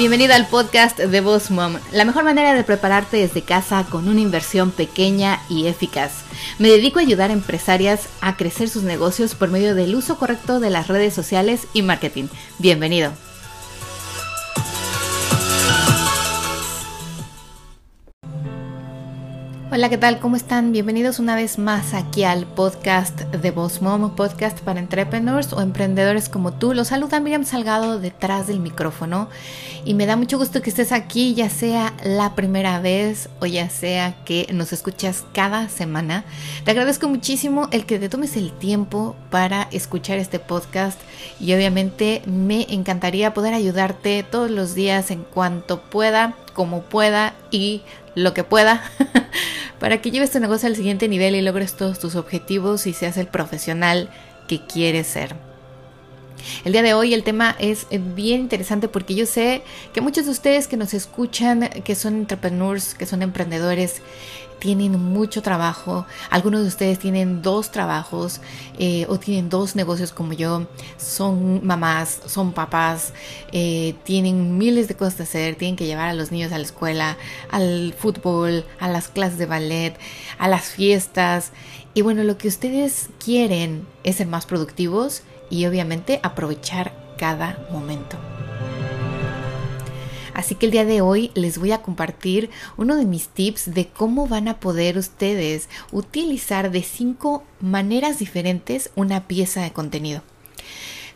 Bienvenido al podcast de Boss Mom, la mejor manera de prepararte desde casa con una inversión pequeña y eficaz. Me dedico a ayudar a empresarias a crecer sus negocios por medio del uso correcto de las redes sociales y marketing. Bienvenido. Hola, ¿qué tal? ¿Cómo están? Bienvenidos una vez más aquí al podcast de Boss Mom, podcast para entrepreneurs o emprendedores como tú. Los saluda Miriam Salgado detrás del micrófono y me da mucho gusto que estés aquí, ya sea la primera vez o ya sea que nos escuchas cada semana. Te agradezco muchísimo el que te tomes el tiempo para escuchar este podcast y obviamente me encantaría poder ayudarte todos los días en cuanto pueda, como pueda y lo que pueda para que lleves tu negocio al siguiente nivel y logres todos tus objetivos y seas el profesional que quieres ser. El día de hoy el tema es bien interesante porque yo sé que muchos de ustedes que nos escuchan, que son entrepreneurs, que son emprendedores, tienen mucho trabajo, algunos de ustedes tienen dos trabajos eh, o tienen dos negocios como yo, son mamás, son papás, eh, tienen miles de cosas que hacer, tienen que llevar a los niños a la escuela, al fútbol, a las clases de ballet, a las fiestas. Y bueno, lo que ustedes quieren es ser más productivos y obviamente aprovechar cada momento. Así que el día de hoy les voy a compartir uno de mis tips de cómo van a poder ustedes utilizar de cinco maneras diferentes una pieza de contenido.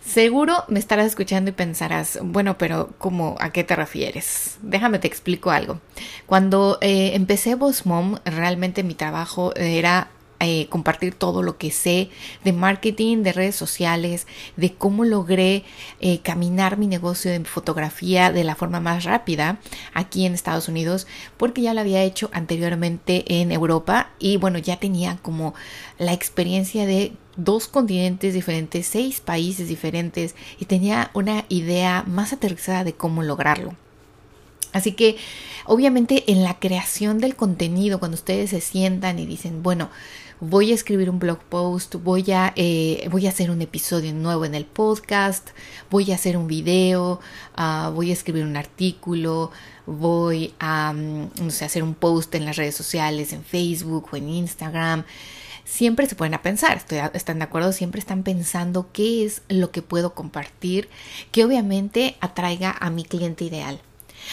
Seguro me estarás escuchando y pensarás, bueno, pero ¿cómo? ¿A qué te refieres? Déjame te explico algo. Cuando eh, empecé Boss Mom, realmente mi trabajo era eh, compartir todo lo que sé de marketing, de redes sociales, de cómo logré eh, caminar mi negocio de fotografía de la forma más rápida aquí en Estados Unidos, porque ya lo había hecho anteriormente en Europa y bueno, ya tenía como la experiencia de dos continentes diferentes, seis países diferentes y tenía una idea más aterrizada de cómo lograrlo. Así que obviamente en la creación del contenido, cuando ustedes se sientan y dicen, bueno, voy a escribir un blog post, voy a, eh, voy a hacer un episodio nuevo en el podcast, voy a hacer un video, ah, voy a escribir un artículo, voy a mm, no sé, hacer un post en las redes sociales, en Facebook o en Instagram. Siempre se pueden a pensar, están de acuerdo, siempre están pensando qué es lo que puedo compartir que obviamente atraiga a mi cliente ideal.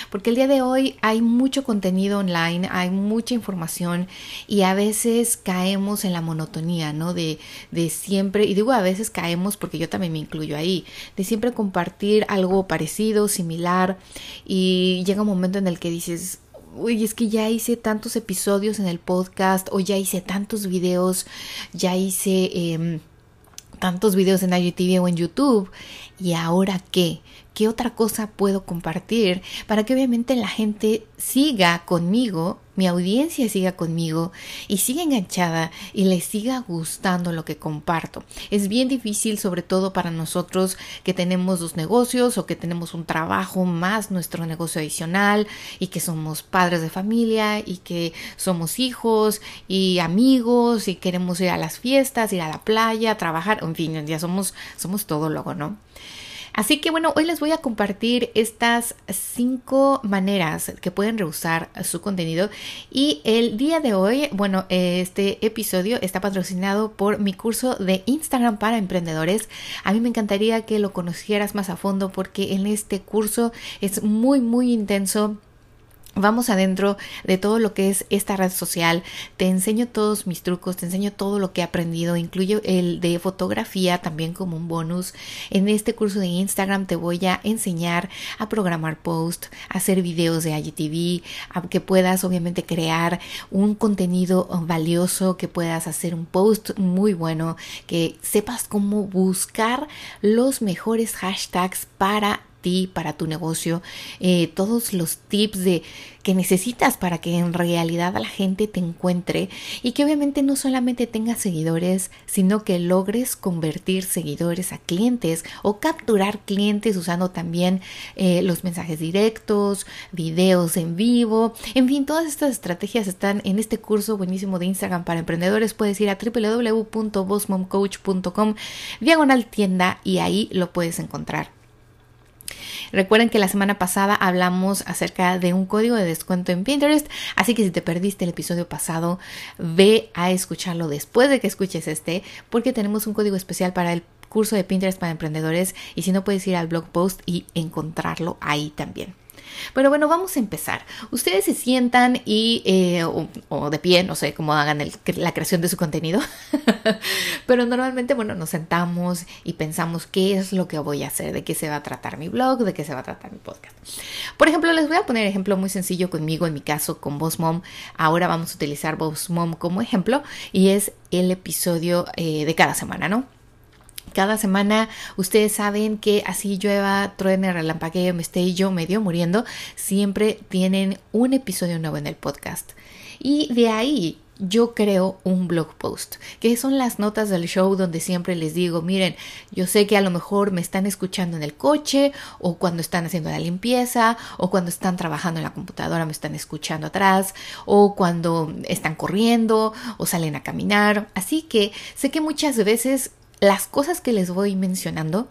Porque el día de hoy hay mucho contenido online, hay mucha información y a veces caemos en la monotonía, ¿no? De, de siempre, y digo a veces caemos porque yo también me incluyo ahí, de siempre compartir algo parecido, similar y llega un momento en el que dices, uy, es que ya hice tantos episodios en el podcast o ya hice tantos videos, ya hice eh, tantos videos en IGTV o en YouTube y ahora qué? ¿Qué otra cosa puedo compartir para que obviamente la gente siga conmigo, mi audiencia siga conmigo y siga enganchada y le siga gustando lo que comparto? Es bien difícil, sobre todo para nosotros que tenemos dos negocios o que tenemos un trabajo más nuestro negocio adicional y que somos padres de familia y que somos hijos y amigos y queremos ir a las fiestas, ir a la playa, trabajar, en fin, ya somos, somos todo luego, ¿no? Así que bueno, hoy les voy a compartir estas cinco maneras que pueden reusar su contenido y el día de hoy, bueno, este episodio está patrocinado por mi curso de Instagram para emprendedores. A mí me encantaría que lo conocieras más a fondo porque en este curso es muy, muy intenso Vamos adentro de todo lo que es esta red social, te enseño todos mis trucos, te enseño todo lo que he aprendido, incluyo el de fotografía también como un bonus. En este curso de Instagram te voy a enseñar a programar post, a hacer videos de IGTV, a que puedas obviamente crear un contenido valioso, que puedas hacer un post muy bueno, que sepas cómo buscar los mejores hashtags para ti, para tu negocio, eh, todos los tips de que necesitas para que en realidad la gente te encuentre y que obviamente no solamente tengas seguidores, sino que logres convertir seguidores a clientes o capturar clientes usando también eh, los mensajes directos, videos en vivo, en fin, todas estas estrategias están en este curso buenísimo de Instagram para emprendedores. Puedes ir a www.bossmomcoach.com diagonal tienda y ahí lo puedes encontrar. Recuerden que la semana pasada hablamos acerca de un código de descuento en Pinterest, así que si te perdiste el episodio pasado, ve a escucharlo después de que escuches este, porque tenemos un código especial para el curso de Pinterest para emprendedores y si no puedes ir al blog post y encontrarlo ahí también. Pero bueno, vamos a empezar. Ustedes se sientan y, eh, o, de pie, no sé cómo hagan la creación de su contenido, pero normalmente, bueno, nos sentamos y pensamos qué es lo que voy a hacer, de qué se va a tratar mi blog, de qué se va a tratar mi podcast. Por ejemplo, les voy a poner ejemplo muy sencillo conmigo, en mi caso con Boss Mom. Ahora vamos a utilizar Boss Mom como ejemplo y es el episodio eh, de cada semana, ¿no? Cada semana ustedes saben que así llueva, truene, relampaguee, me esté yo medio muriendo, siempre tienen un episodio nuevo en el podcast. Y de ahí yo creo un blog post, que son las notas del show donde siempre les digo, miren, yo sé que a lo mejor me están escuchando en el coche o cuando están haciendo la limpieza o cuando están trabajando en la computadora me están escuchando atrás o cuando están corriendo o salen a caminar. Así que sé que muchas veces las cosas que les voy mencionando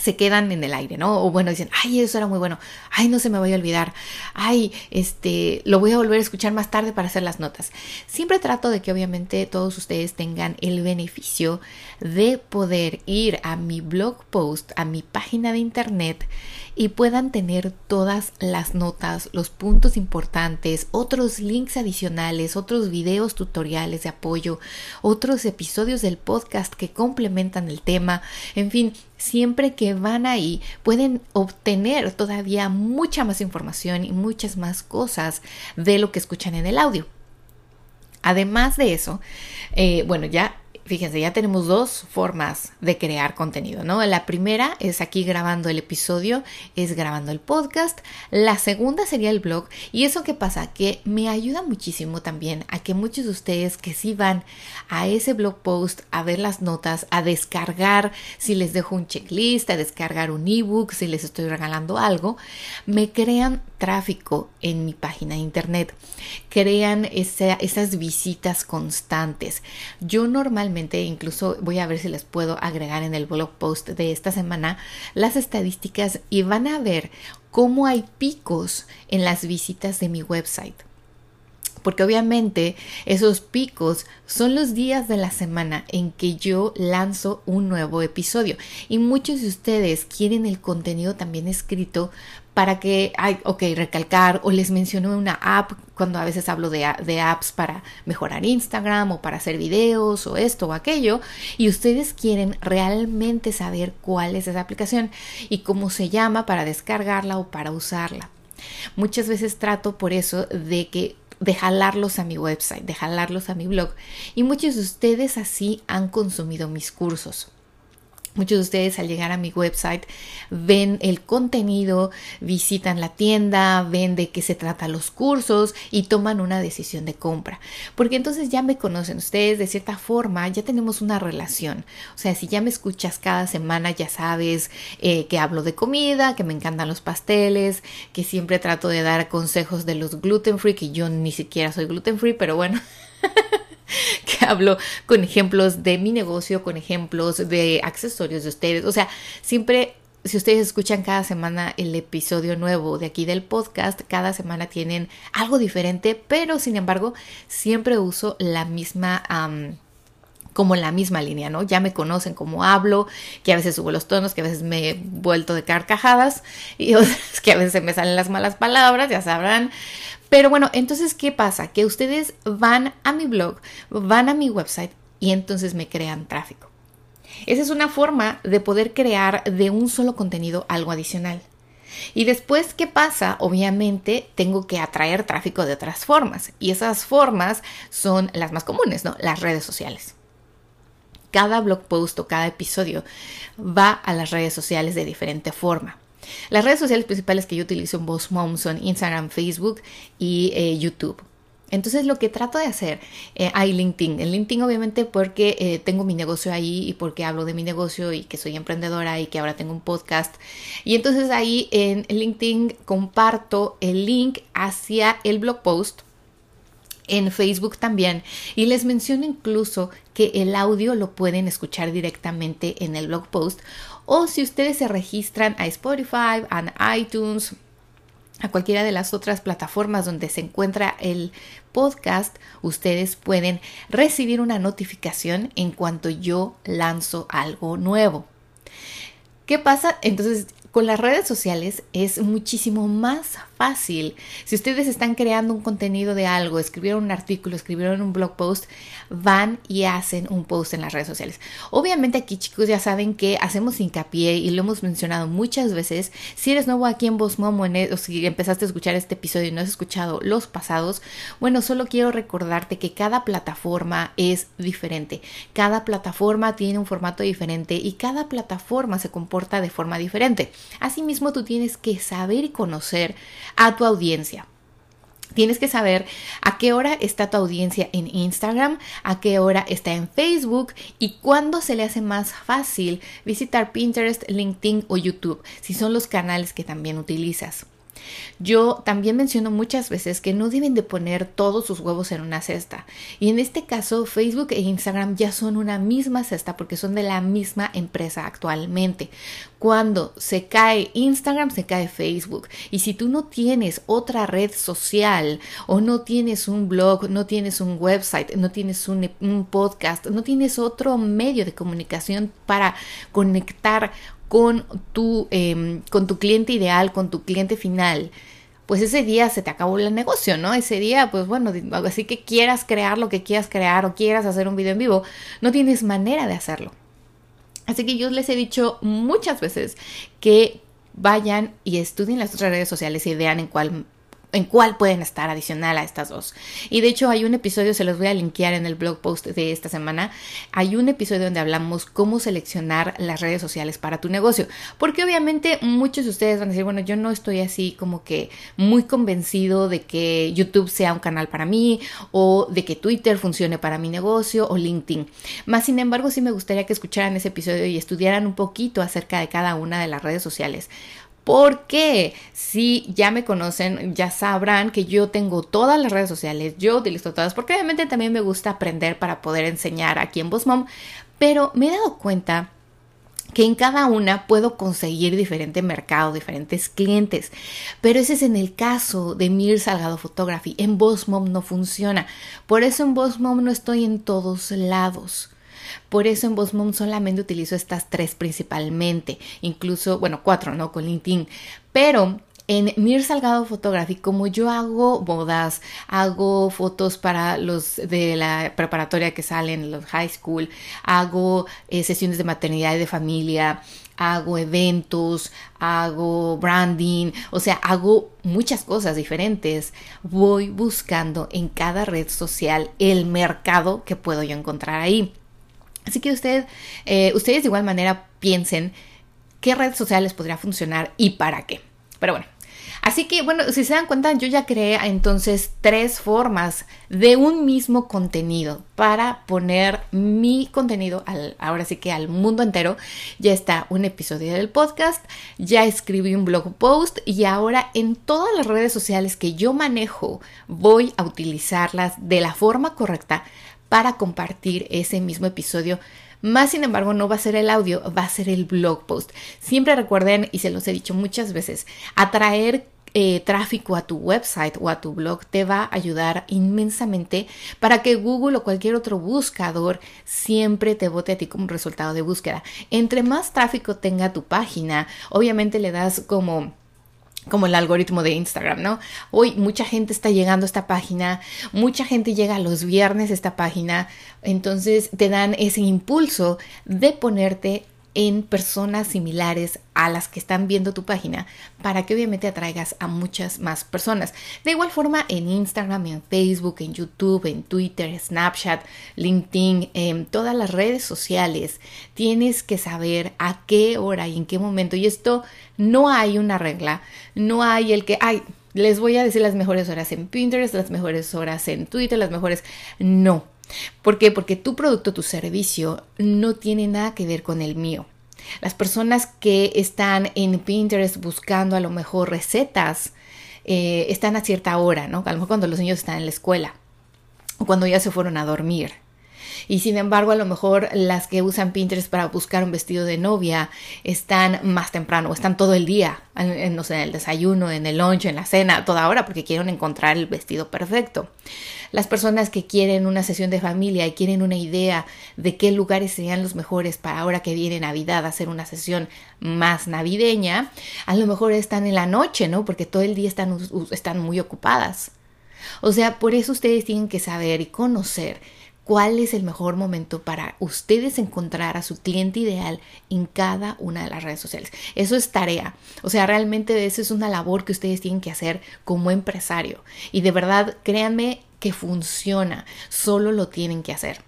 se quedan en el aire, ¿no? O bueno, dicen, ay, eso era muy bueno, ay, no se me vaya a olvidar, ay, este, lo voy a volver a escuchar más tarde para hacer las notas. Siempre trato de que obviamente todos ustedes tengan el beneficio de poder ir a mi blog post, a mi página de internet y puedan tener todas las notas, los puntos importantes, otros links adicionales, otros videos tutoriales de apoyo, otros episodios del podcast que complementan el tema, en fin, siempre que van ahí pueden obtener todavía mucha más información y muchas más cosas de lo que escuchan en el audio. Además de eso, eh, bueno, ya Fíjense, ya tenemos dos formas de crear contenido, ¿no? La primera es aquí grabando el episodio, es grabando el podcast. La segunda sería el blog. ¿Y eso qué pasa? Que me ayuda muchísimo también a que muchos de ustedes que sí van a ese blog post a ver las notas, a descargar, si les dejo un checklist, a descargar un ebook, si les estoy regalando algo, me crean tráfico en mi página de internet, crean esas visitas constantes. Yo normalmente, incluso voy a ver si les puedo agregar en el blog post de esta semana las estadísticas y van a ver cómo hay picos en las visitas de mi website. Porque obviamente esos picos son los días de la semana en que yo lanzo un nuevo episodio. Y muchos de ustedes quieren el contenido también escrito para que, ay, ok, recalcar o les menciono una app cuando a veces hablo de, apps para mejorar Instagram o para hacer videos o esto o aquello y ustedes quieren realmente saber cuál es esa aplicación y cómo se llama para descargarla o para usarla. Muchas veces trato por eso de que de jalarlos a mi website, de jalarlos a mi blog y muchos de ustedes así han consumido mis cursos. Muchos de ustedes al llegar a mi website ven el contenido, visitan la tienda, ven de qué se trata los cursos y toman una decisión de compra. Porque entonces ya me conocen ustedes de cierta forma, ya tenemos una relación. O sea, si ya me escuchas cada semana, ya sabes eh, que hablo de comida, que me encantan los pasteles, que siempre trato de dar consejos de los gluten free, que yo ni siquiera soy gluten free, pero bueno. que hablo con ejemplos de mi negocio, con ejemplos de accesorios de ustedes. O sea, siempre si ustedes escuchan cada semana el episodio nuevo de aquí del podcast, cada semana tienen algo diferente, pero sin embargo siempre uso la misma... como la misma línea, ¿no? Ya me conocen cómo hablo, que a veces subo los tonos, que a veces me he vuelto de carcajadas y otras que a veces me salen las malas palabras, ya sabrán. Pero bueno, entonces, ¿qué pasa? Que ustedes van a mi blog, van a mi website y entonces me crean tráfico. Esa es una forma de poder crear de un solo contenido algo adicional. Y después, ¿qué pasa? Obviamente tengo que atraer tráfico de otras formas. Y esas formas son las más comunes, ¿no? Las redes sociales. Cada blog post o cada episodio va a las redes sociales de diferente forma. Las redes sociales principales que yo utilizo en Boss Mom son Instagram, Facebook y eh, YouTube. Entonces lo que trato de hacer, eh, hay LinkedIn. En LinkedIn obviamente porque eh, tengo mi negocio ahí y porque hablo de mi negocio y que soy emprendedora y que ahora tengo un podcast. Y entonces ahí en LinkedIn comparto el link hacia el blog post en Facebook también. Y les menciono incluso que el audio lo pueden escuchar directamente en el blog post. O si ustedes se registran a Spotify, a iTunes, a cualquiera de las otras plataformas donde se encuentra el podcast, ustedes pueden recibir una notificación en cuanto yo lanzo algo nuevo. ¿Qué pasa? Entonces con las redes sociales es muchísimo más fácil. Si ustedes están creando un contenido de algo, escribieron un artículo, escribieron un blog post, van y hacen un post en las redes sociales. Obviamente aquí chicos ya saben que hacemos hincapié y lo hemos mencionado muchas veces. Si eres nuevo aquí en Voz Momo e, o si empezaste a escuchar este episodio y no has escuchado los pasados, bueno, solo quiero recordarte que cada plataforma es diferente. Cada plataforma tiene un formato diferente y cada plataforma se comporta de forma diferente. Asimismo, tú tienes que saber y conocer a tu audiencia. Tienes que saber a qué hora está tu audiencia en Instagram, a qué hora está en Facebook y cuándo se le hace más fácil visitar Pinterest, LinkedIn o YouTube, si son los canales que también utilizas. Yo también menciono muchas veces que no deben de poner todos sus huevos en una cesta. Y en este caso, Facebook e Instagram ya son una misma cesta porque son de la misma empresa actualmente. Cuando se cae Instagram, se cae Facebook. Y si tú no tienes otra red social o no tienes un blog, no tienes un website, no tienes un, podcast, no tienes otro medio de comunicación para conectar con tu, em, con tu cliente ideal, con tu cliente final, pues ese día se te acabó el negocio, ¿no? Ese día, pues bueno, así que quieras crear lo que quieras crear o quieras hacer un video en vivo, no tienes manera de hacerlo. Así que yo les he dicho muchas veces que vayan y estudien las otras redes sociales y vean en cuál en cuál pueden estar adicional a estas dos. Y de hecho hay un episodio, se los voy a linkear en el blog post de esta semana, hay un episodio donde hablamos cómo seleccionar las redes sociales para tu negocio. Porque obviamente muchos de ustedes van a decir, bueno, yo no estoy así como que muy convencido de que YouTube sea un canal para mí o de que Twitter funcione para mi negocio o LinkedIn. Más sin embargo, sí me gustaría que escucharan ese episodio y estudiaran un poquito acerca de cada una de las redes sociales porque si ya me conocen, ya sabrán que yo tengo todas las redes sociales, yo utilizo todas, porque obviamente también me gusta aprender para poder enseñar aquí en Mom, pero me he dado cuenta que en cada una puedo conseguir diferente mercado, diferentes clientes. Pero ese es en el caso de Mir Salgado Photography. En Mom no funciona. Por eso en Mom no estoy en todos lados. Por eso en Bosmom solamente utilizo estas tres principalmente, incluso, bueno, cuatro, ¿no? Con LinkedIn. Pero en Mir Salgado Photography, como yo hago bodas, hago fotos para los de la preparatoria que salen, los high school, hago eh, sesiones de maternidad y de familia, hago eventos, hago branding, o sea, hago muchas cosas diferentes. Voy buscando en cada red social el mercado que puedo yo encontrar ahí. Así que eh, ustedes de igual manera piensen qué redes sociales podría funcionar y para qué. Pero bueno, Así que bueno, si se dan cuenta, yo ya creé entonces tres formas de un mismo contenido para poner mi contenido al, ahora sí que al mundo entero. Ya está un episodio del podcast, ya escribí un blog post y ahora en todas las redes sociales que yo manejo voy a utilizarlas de la forma correcta para compartir ese mismo episodio. Más sin embargo, no va a ser el audio, va a ser el blog post. Siempre recuerden, y se los he dicho muchas veces, atraer eh, tráfico a tu website o a tu blog te va a ayudar inmensamente para que Google o cualquier otro buscador siempre te vote a ti como resultado de búsqueda. Entre más tráfico tenga tu página, obviamente le das como como el algoritmo de Instagram, ¿no? Hoy mucha gente está llegando a esta página, mucha gente llega los viernes a esta página, entonces te dan ese impulso de ponerte en personas similares a las que están viendo tu página para que obviamente atraigas a muchas más personas. De igual forma en Instagram, en Facebook, en YouTube, en Twitter, Snapchat, LinkedIn, en todas las redes sociales, tienes que saber a qué hora y en qué momento. Y esto no hay una regla, no hay el que, ay, les voy a decir las mejores horas en Pinterest, las mejores horas en Twitter, las mejores... No ¿Por qué? Porque tu producto, tu servicio no tiene nada que ver con el mío. Las personas que están en Pinterest buscando a lo mejor recetas, eh, están a cierta hora, ¿no? A lo mejor cuando los niños están en la escuela. o cuando ya se fueron a dormir. Y sin embargo, a lo mejor las que usan Pinterest para buscar un vestido de novia están más temprano, están todo el día, en, no sé, en el desayuno, en el lunch, en la cena, toda hora, porque quieren encontrar el vestido perfecto. Las personas que quieren una sesión de familia y quieren una idea de qué lugares serían los mejores para ahora que viene Navidad, hacer una sesión más navideña, a lo mejor están en la noche, ¿no? Porque todo el día están, están muy ocupadas. O sea, por eso ustedes tienen que saber y conocer cuál es el mejor momento para ustedes encontrar a su cliente ideal en cada una de las redes sociales. Eso es tarea. O sea, realmente eso es una labor que ustedes tienen que hacer como empresario. Y de verdad, créanme que funciona. Solo lo tienen que hacer.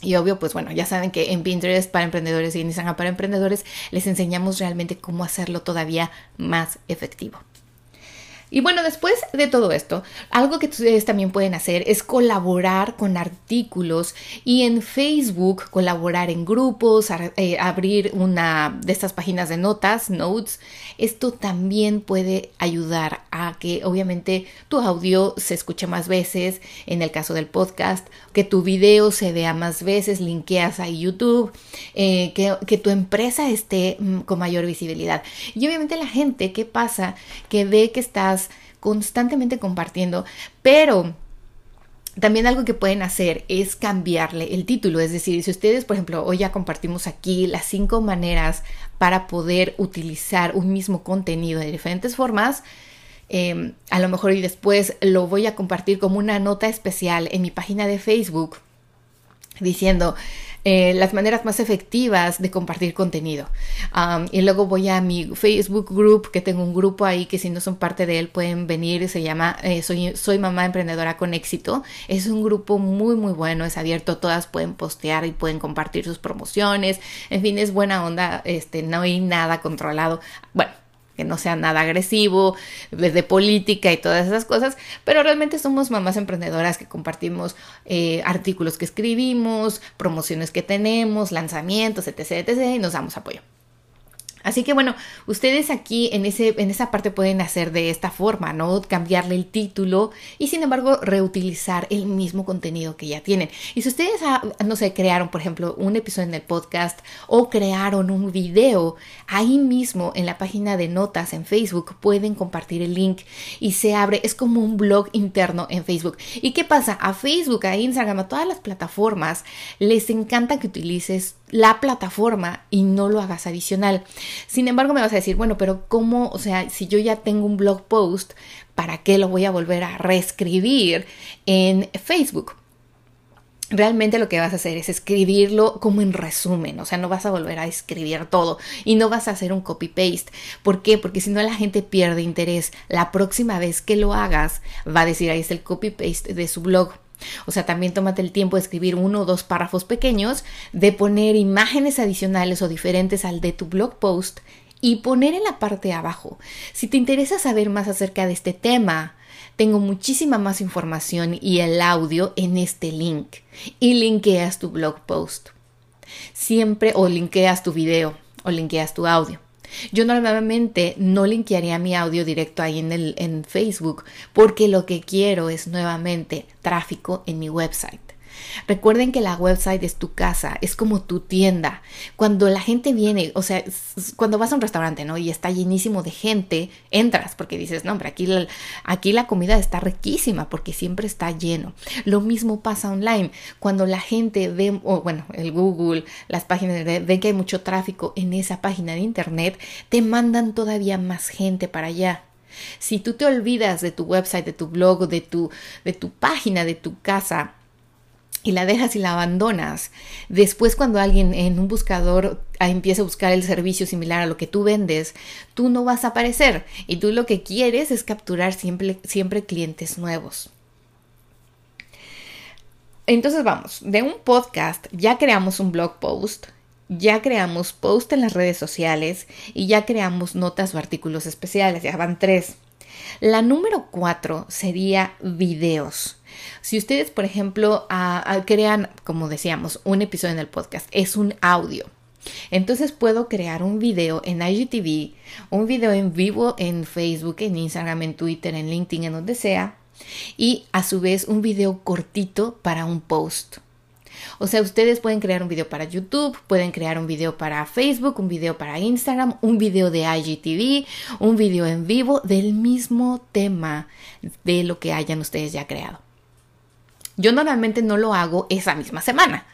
Y obvio, pues bueno, ya saben que en Pinterest para emprendedores y en Instagram para emprendedores les enseñamos realmente cómo hacerlo todavía más efectivo. Y bueno, después de todo esto, algo que ustedes también pueden hacer es colaborar con artículos y en Facebook colaborar en grupos, eh, abrir una de estas páginas de notas, notes. Esto también puede ayudar a que obviamente tu audio se escuche más veces, en el caso del podcast, que tu video se vea más veces, linkeas a YouTube, eh, que, que tu empresa esté mm, con mayor visibilidad. Y obviamente la gente, ¿qué pasa? Que ve que estás constantemente compartiendo, pero también algo que pueden hacer es cambiarle el título, es decir, si ustedes, por ejemplo, hoy ya compartimos aquí las cinco maneras para poder utilizar un mismo contenido de diferentes formas, em, a lo mejor y después lo voy a compartir como una nota especial en mi página de Facebook diciendo eh, las maneras más efectivas de compartir contenido. y luego voy a mi Facebook group, que tengo un grupo ahí que si no son parte de él pueden venir, se llama eh, soy, soy Mamá Emprendedora con Éxito. Es un grupo muy muy bueno, es abierto, todas pueden postear y pueden compartir sus promociones. En fin, es buena onda, este, no hay nada controlado. Bueno, que no sea nada agresivo, de política y todas esas cosas, pero realmente somos mamás emprendedoras que compartimos eh, artículos que escribimos, promociones que tenemos, lanzamientos, etc, etc, y nos damos apoyo. Así que bueno, ustedes aquí en, ese, en esa parte pueden hacer de esta forma, ¿no? Cambiarle el título y sin embargo reutilizar el mismo contenido que ya tienen. Y si ustedes, ah, no sé, crearon, por ejemplo, un episodio en el podcast o crearon un video, ahí mismo en la página de notas en Facebook pueden compartir el link y se abre, es como un blog interno en Facebook. ¿Y qué pasa? A Facebook, a Instagram, a todas las plataformas, les encanta que utilices la plataforma y no lo hagas adicional. Sin embargo, me vas a decir, bueno, pero ¿cómo? O sea, si yo ya tengo un blog post, ¿para qué lo voy a volver a reescribir en Facebook? Realmente lo que vas a hacer es escribirlo como en resumen, o sea, no vas a volver a escribir todo y no vas a hacer un copy-paste. ¿Por qué? Porque si no la gente pierde interés. La próxima vez que lo hagas, va a decir, ahí es el copy-paste de su blog. O sea, también tómate el tiempo de escribir uno o dos párrafos pequeños, de poner imágenes adicionales o diferentes al de tu blog post y poner en la parte de abajo. Si te interesa saber más acerca de este tema, tengo muchísima más información y el audio en este link. Y linkeas tu blog post. Siempre o linkeas tu video o linkeas tu audio. Yo normalmente no linkearía mi audio directo ahí en, el, en Facebook porque lo que quiero es nuevamente tráfico en mi website. Recuerden que la website es tu casa, es como tu tienda. Cuando la gente viene, o sea, cuando vas a un restaurante, ¿no? Y está llenísimo de gente, entras porque dices, no, hombre, aquí la, aquí la comida está riquísima porque siempre está lleno. Lo mismo pasa online. Cuando la gente ve, o bueno, el Google, las páginas, de, ven que hay mucho tráfico en esa página de internet, te mandan todavía más gente para allá. Si tú te olvidas de tu website, de tu blog, de tu, de tu página, de tu casa, y la dejas y la abandonas. Después cuando alguien en un buscador empieza a buscar el servicio similar a lo que tú vendes, tú no vas a aparecer y tú lo que quieres es capturar siempre, siempre clientes nuevos. Entonces vamos, de un podcast ya creamos un blog post, ya creamos post en las redes sociales y ya creamos notas o artículos especiales, ya van tres. La número cuatro sería videos. Si ustedes, por ejemplo, crean, como decíamos, un episodio en el podcast, es un audio. Entonces puedo crear un video en IGTV, un video en vivo en Facebook, en Instagram, en Twitter, en LinkedIn, en donde sea, y a su vez un video cortito para un post. O sea, ustedes pueden crear un video para YouTube, pueden crear un video para Facebook, un video para Instagram, un video de IGTV, un video en vivo del mismo tema de lo que hayan ustedes ya creado. Yo normalmente no lo hago esa misma semana.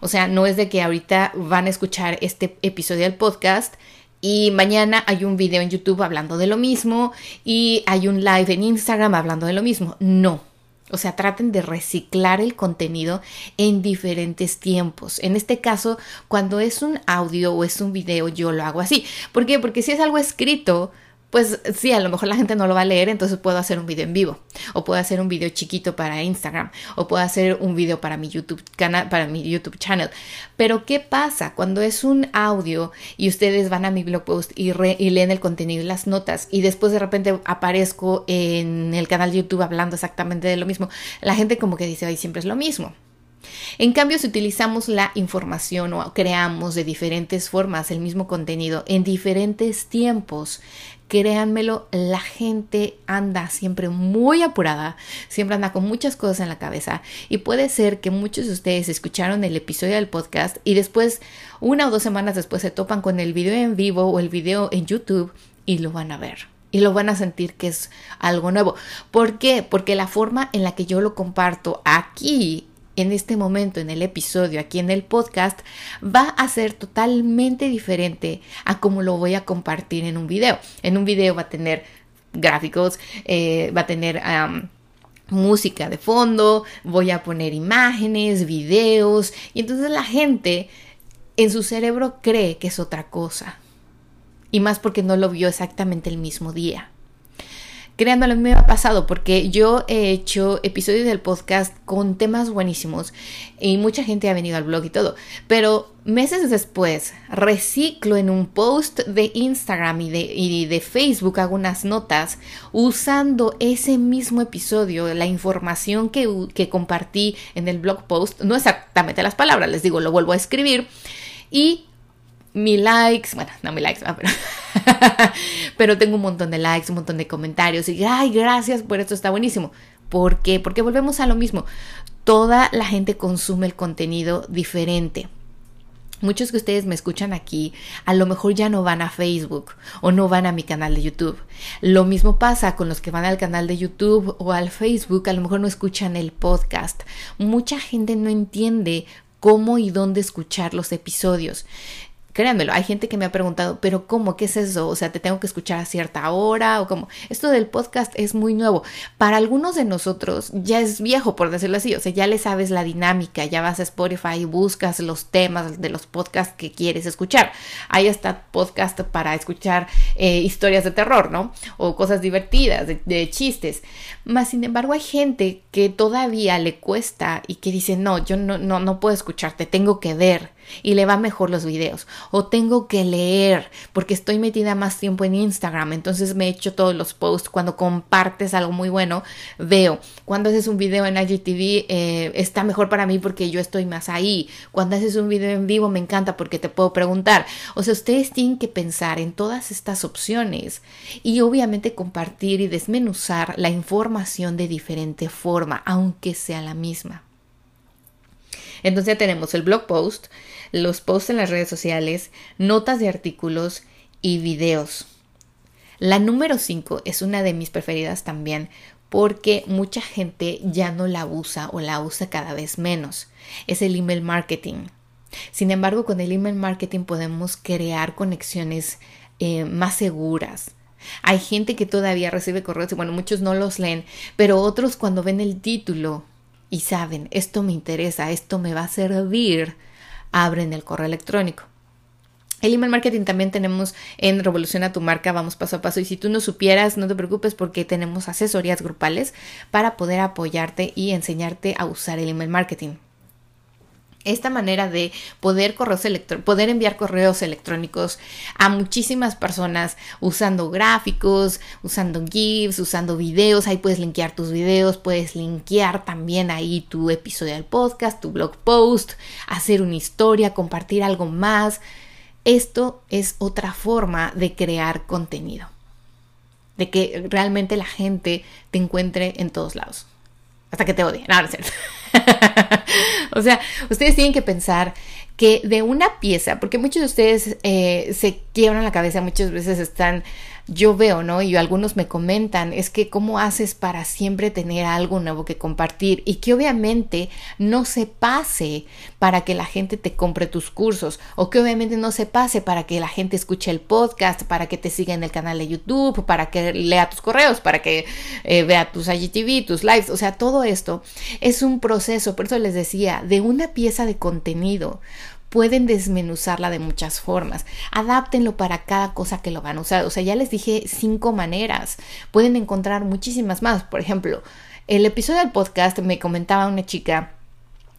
O sea, no es de que ahorita van a escuchar este episodio del podcast y mañana hay un video en YouTube hablando de lo mismo y hay un live en Instagram hablando de lo mismo. No. O sea, traten de reciclar el contenido en diferentes tiempos. En este caso, cuando es un audio o es un video, yo lo hago así. ¿Por qué? Porque si es algo escrito, pues sí, a lo mejor la gente no lo va a leer, entonces puedo hacer un video en vivo, o puedo hacer un video chiquito para Instagram, o puedo hacer un video para mi YouTube canal, para mi YouTube channel. Pero ¿qué pasa cuando es un audio y ustedes van a mi blog post y, y leen el contenido y las notas y después de repente aparezco en el canal de YouTube hablando exactamente de lo mismo? La gente como que dice, ay, siempre es lo mismo. En cambio, si utilizamos la información o creamos de diferentes formas el mismo contenido en diferentes tiempos, créanmelo, la gente anda siempre muy apurada, siempre anda con muchas cosas en la cabeza y puede ser que muchos de ustedes escucharon el episodio del podcast y después, una o dos semanas después, se topan con el video en vivo o el video en YouTube y lo van a ver y lo van a sentir que es algo nuevo. ¿Por qué? Porque la forma en la que yo lo comparto aquí en este momento, en el episodio, aquí en el podcast, va a ser totalmente diferente a como lo voy a compartir en un video. En un video va a tener gráficos, eh, va a tener... música de fondo, voy a poner imágenes, videos, y entonces la gente en su cerebro cree que es otra cosa. Y más porque no lo vio exactamente el mismo día. Créanmelo, me ha pasado porque yo he hecho episodios del podcast con temas buenísimos y mucha gente ha venido al blog y todo, pero meses después reciclo en un post de Instagram y de, de Facebook algunas notas usando ese mismo episodio, la información que, que compartí en el blog post, no exactamente las palabras, les digo, lo vuelvo a escribir y mi likes, bueno, no mi likes, pero, pero tengo un montón de likes, un montón de comentarios y, ay, gracias por esto, está buenísimo. ¿Por qué? Porque volvemos a lo mismo. Toda la gente consume el contenido diferente. Muchos que ustedes me escuchan aquí a lo mejor ya no van a Facebook o no van a mi canal de YouTube. Lo mismo pasa con los que van al canal de YouTube o al Facebook, a lo mejor no escuchan el podcast. Mucha gente no entiende cómo y dónde escuchar los episodios. Créanmelo, hay gente que me ha preguntado, pero ¿cómo? ¿Qué es eso? O sea, ¿te tengo que escuchar a cierta hora? ¿O cómo? Esto del podcast es muy nuevo. Para algunos de nosotros ya es viejo, por decirlo así. O sea, ya le sabes la dinámica, ya vas a Spotify y buscas los temas de los podcasts que quieres escuchar. Ahí está podcast para escuchar eh, historias de terror, ¿no? O cosas divertidas, de, de chistes. Más sin embargo, hay gente que todavía le cuesta y que dice, no, yo no, no, no puedo escucharte, tengo que ver y le va mejor los videos. O tengo que leer porque estoy metida más tiempo en Instagram, entonces me he hecho todos los posts. Cuando compartes algo muy bueno, veo. Cuando haces un video en IGTV, eh, está mejor para mí porque yo estoy más ahí. Cuando haces un video en vivo, me encanta porque te puedo preguntar. O sea, ustedes tienen que pensar en todas estas opciones y obviamente compartir y desmenuzar la información de diferente forma, aunque sea la misma. Entonces ya tenemos el blog post, los posts en las redes sociales, notas de artículos y videos. La número 5 es una de mis preferidas también porque mucha gente ya no la usa o la usa cada vez menos. Es el email marketing. Sin embargo, con el email marketing podemos crear conexiones eh, más seguras. Hay gente que todavía recibe correos y bueno, muchos no los leen, pero otros cuando ven el título y saben, esto me interesa, esto me va a servir, abren el correo electrónico. El email marketing también tenemos en Revoluciona tu marca, vamos paso a paso. Y si tú no supieras, no te preocupes porque tenemos asesorías grupales para poder apoyarte y enseñarte a usar el email marketing esta manera de poder, correos poder enviar correos electrónicos a muchísimas personas usando gráficos, usando GIFs, usando videos. Ahí puedes linkear tus videos, puedes linkear también ahí tu episodio del podcast, tu blog post, hacer una historia, compartir algo más. Esto es otra forma de crear contenido. de que realmente la gente te encuentre en todos lados. Hasta que te odie. No, no o sea, ustedes tienen que pensar que de una pieza, porque muchos de ustedes eh, se quiebran la cabeza, muchas veces están yo veo, ¿no? Y algunos me comentan, es que cómo haces para siempre tener algo nuevo que compartir y que obviamente no se pase para que la gente te compre tus cursos o que obviamente no se pase para que la gente escuche el podcast, para que te siga en el canal de YouTube, para que lea tus correos, para que eh, vea tus IGTV, tus lives, o sea, todo esto es un proceso, por eso les decía, de una pieza de contenido pueden desmenuzarla de muchas formas. Adáptenlo para cada cosa que lo van a usar. O sea, ya les dije cinco maneras. Pueden encontrar muchísimas más. Por ejemplo, el episodio del podcast me comentaba una chica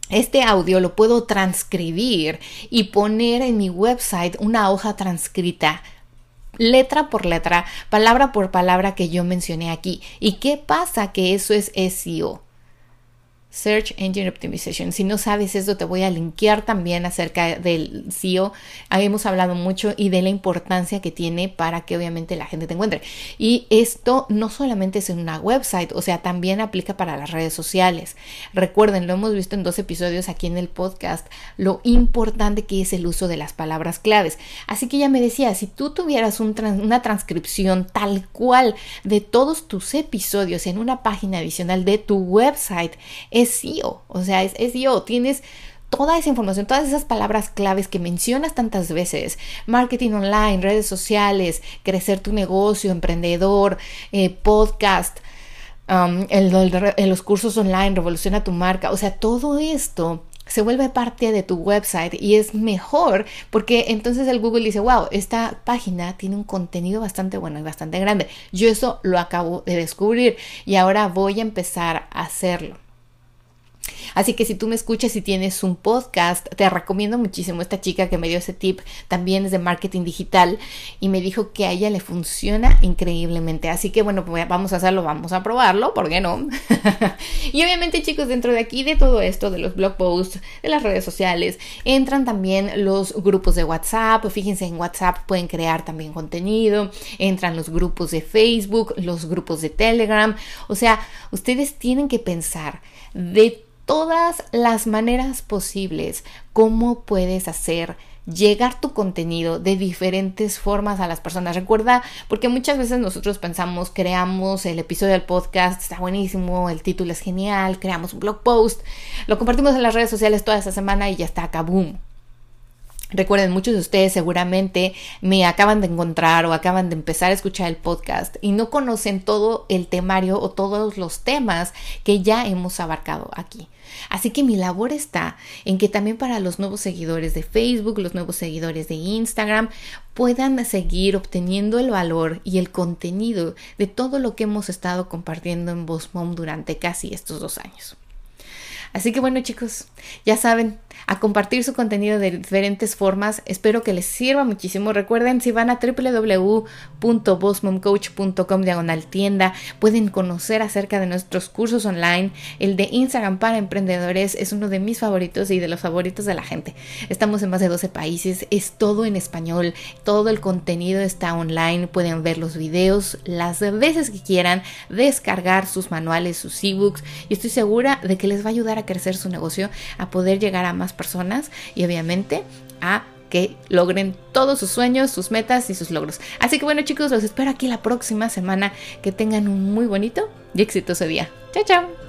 este audio lo puedo transcribir y poner en mi website una hoja transcrita letra por letra, palabra por palabra que yo mencioné aquí. ¿Y qué pasa? Que eso es SEO. Search Engine Optimization. Si no sabes eso, te voy a linkear también acerca del SEO. Hemos hablado mucho y de la importancia que tiene para que obviamente la gente te encuentre. Y esto no solamente es en una website, o sea, también aplica para las redes sociales. Recuerden, lo hemos visto en dos episodios aquí en el podcast, lo importante que es el uso de las palabras claves. Así que ya me decía, si tú tuvieras una transcripción tal cual de todos tus episodios en una página adicional de tu website, es SEO, o sea, es SEO, tienes toda esa información, todas esas palabras claves que mencionas tantas veces, marketing online, redes sociales, crecer tu negocio, emprendedor, eh, podcast, um, los cursos online, revoluciona tu marca, o sea, todo esto se vuelve parte de tu website y es mejor porque entonces el Google dice, wow, esta página tiene un contenido bastante bueno y bastante grande. Yo eso lo acabo de descubrir y ahora voy a empezar a hacerlo. Así que si tú me escuchas y tienes un podcast, te recomiendo muchísimo. Esta chica que me dio ese tip también es de marketing digital y me dijo que a ella le funciona increíblemente. Así que bueno, pues vamos a hacerlo, vamos a probarlo, ¿por qué no? y obviamente chicos, dentro de aquí, de todo esto, de los blog posts, de las redes sociales, entran también los grupos de WhatsApp. Fíjense, en WhatsApp pueden crear también contenido. Entran los grupos de Facebook, los grupos de Telegram. O sea, ustedes tienen que pensar de todas las maneras posibles cómo puedes hacer llegar tu contenido de diferentes formas a las personas. Recuerda, porque muchas veces nosotros pensamos, creamos el episodio del podcast, está buenísimo, el título es genial, creamos un blog post, lo compartimos en las redes sociales toda esta semana y ya está acá, boom, Recuerden, muchos de ustedes seguramente me acaban de encontrar o acaban de empezar a escuchar el podcast y no conocen todo el temario o todos los temas que ya hemos abarcado aquí. Así que mi labor está en que también para los nuevos seguidores de Facebook, los nuevos seguidores de Instagram, puedan seguir obteniendo el valor y el contenido de todo lo que hemos estado compartiendo en Mom durante casi estos dos años. Así que bueno chicos, ya saben, a compartir su contenido de diferentes formas. Espero que les sirva muchísimo. Recuerden, si van a www.bossmomcoach.com diagonal tienda, pueden conocer acerca de nuestros cursos online. El de Instagram para emprendedores es uno de mis favoritos y de los favoritos de la gente. Estamos en más de 12 países, es todo en español, todo el contenido está online, pueden ver los videos las veces que quieran, descargar sus manuales, sus ebooks y estoy segura de que les va a ayudar a crecer su negocio, a poder llegar a más personas y obviamente a que logren todos sus sueños, sus metas y sus logros. Así que bueno chicos, los espero aquí la próxima semana. Que tengan un muy bonito y exitoso día. Chao, chao.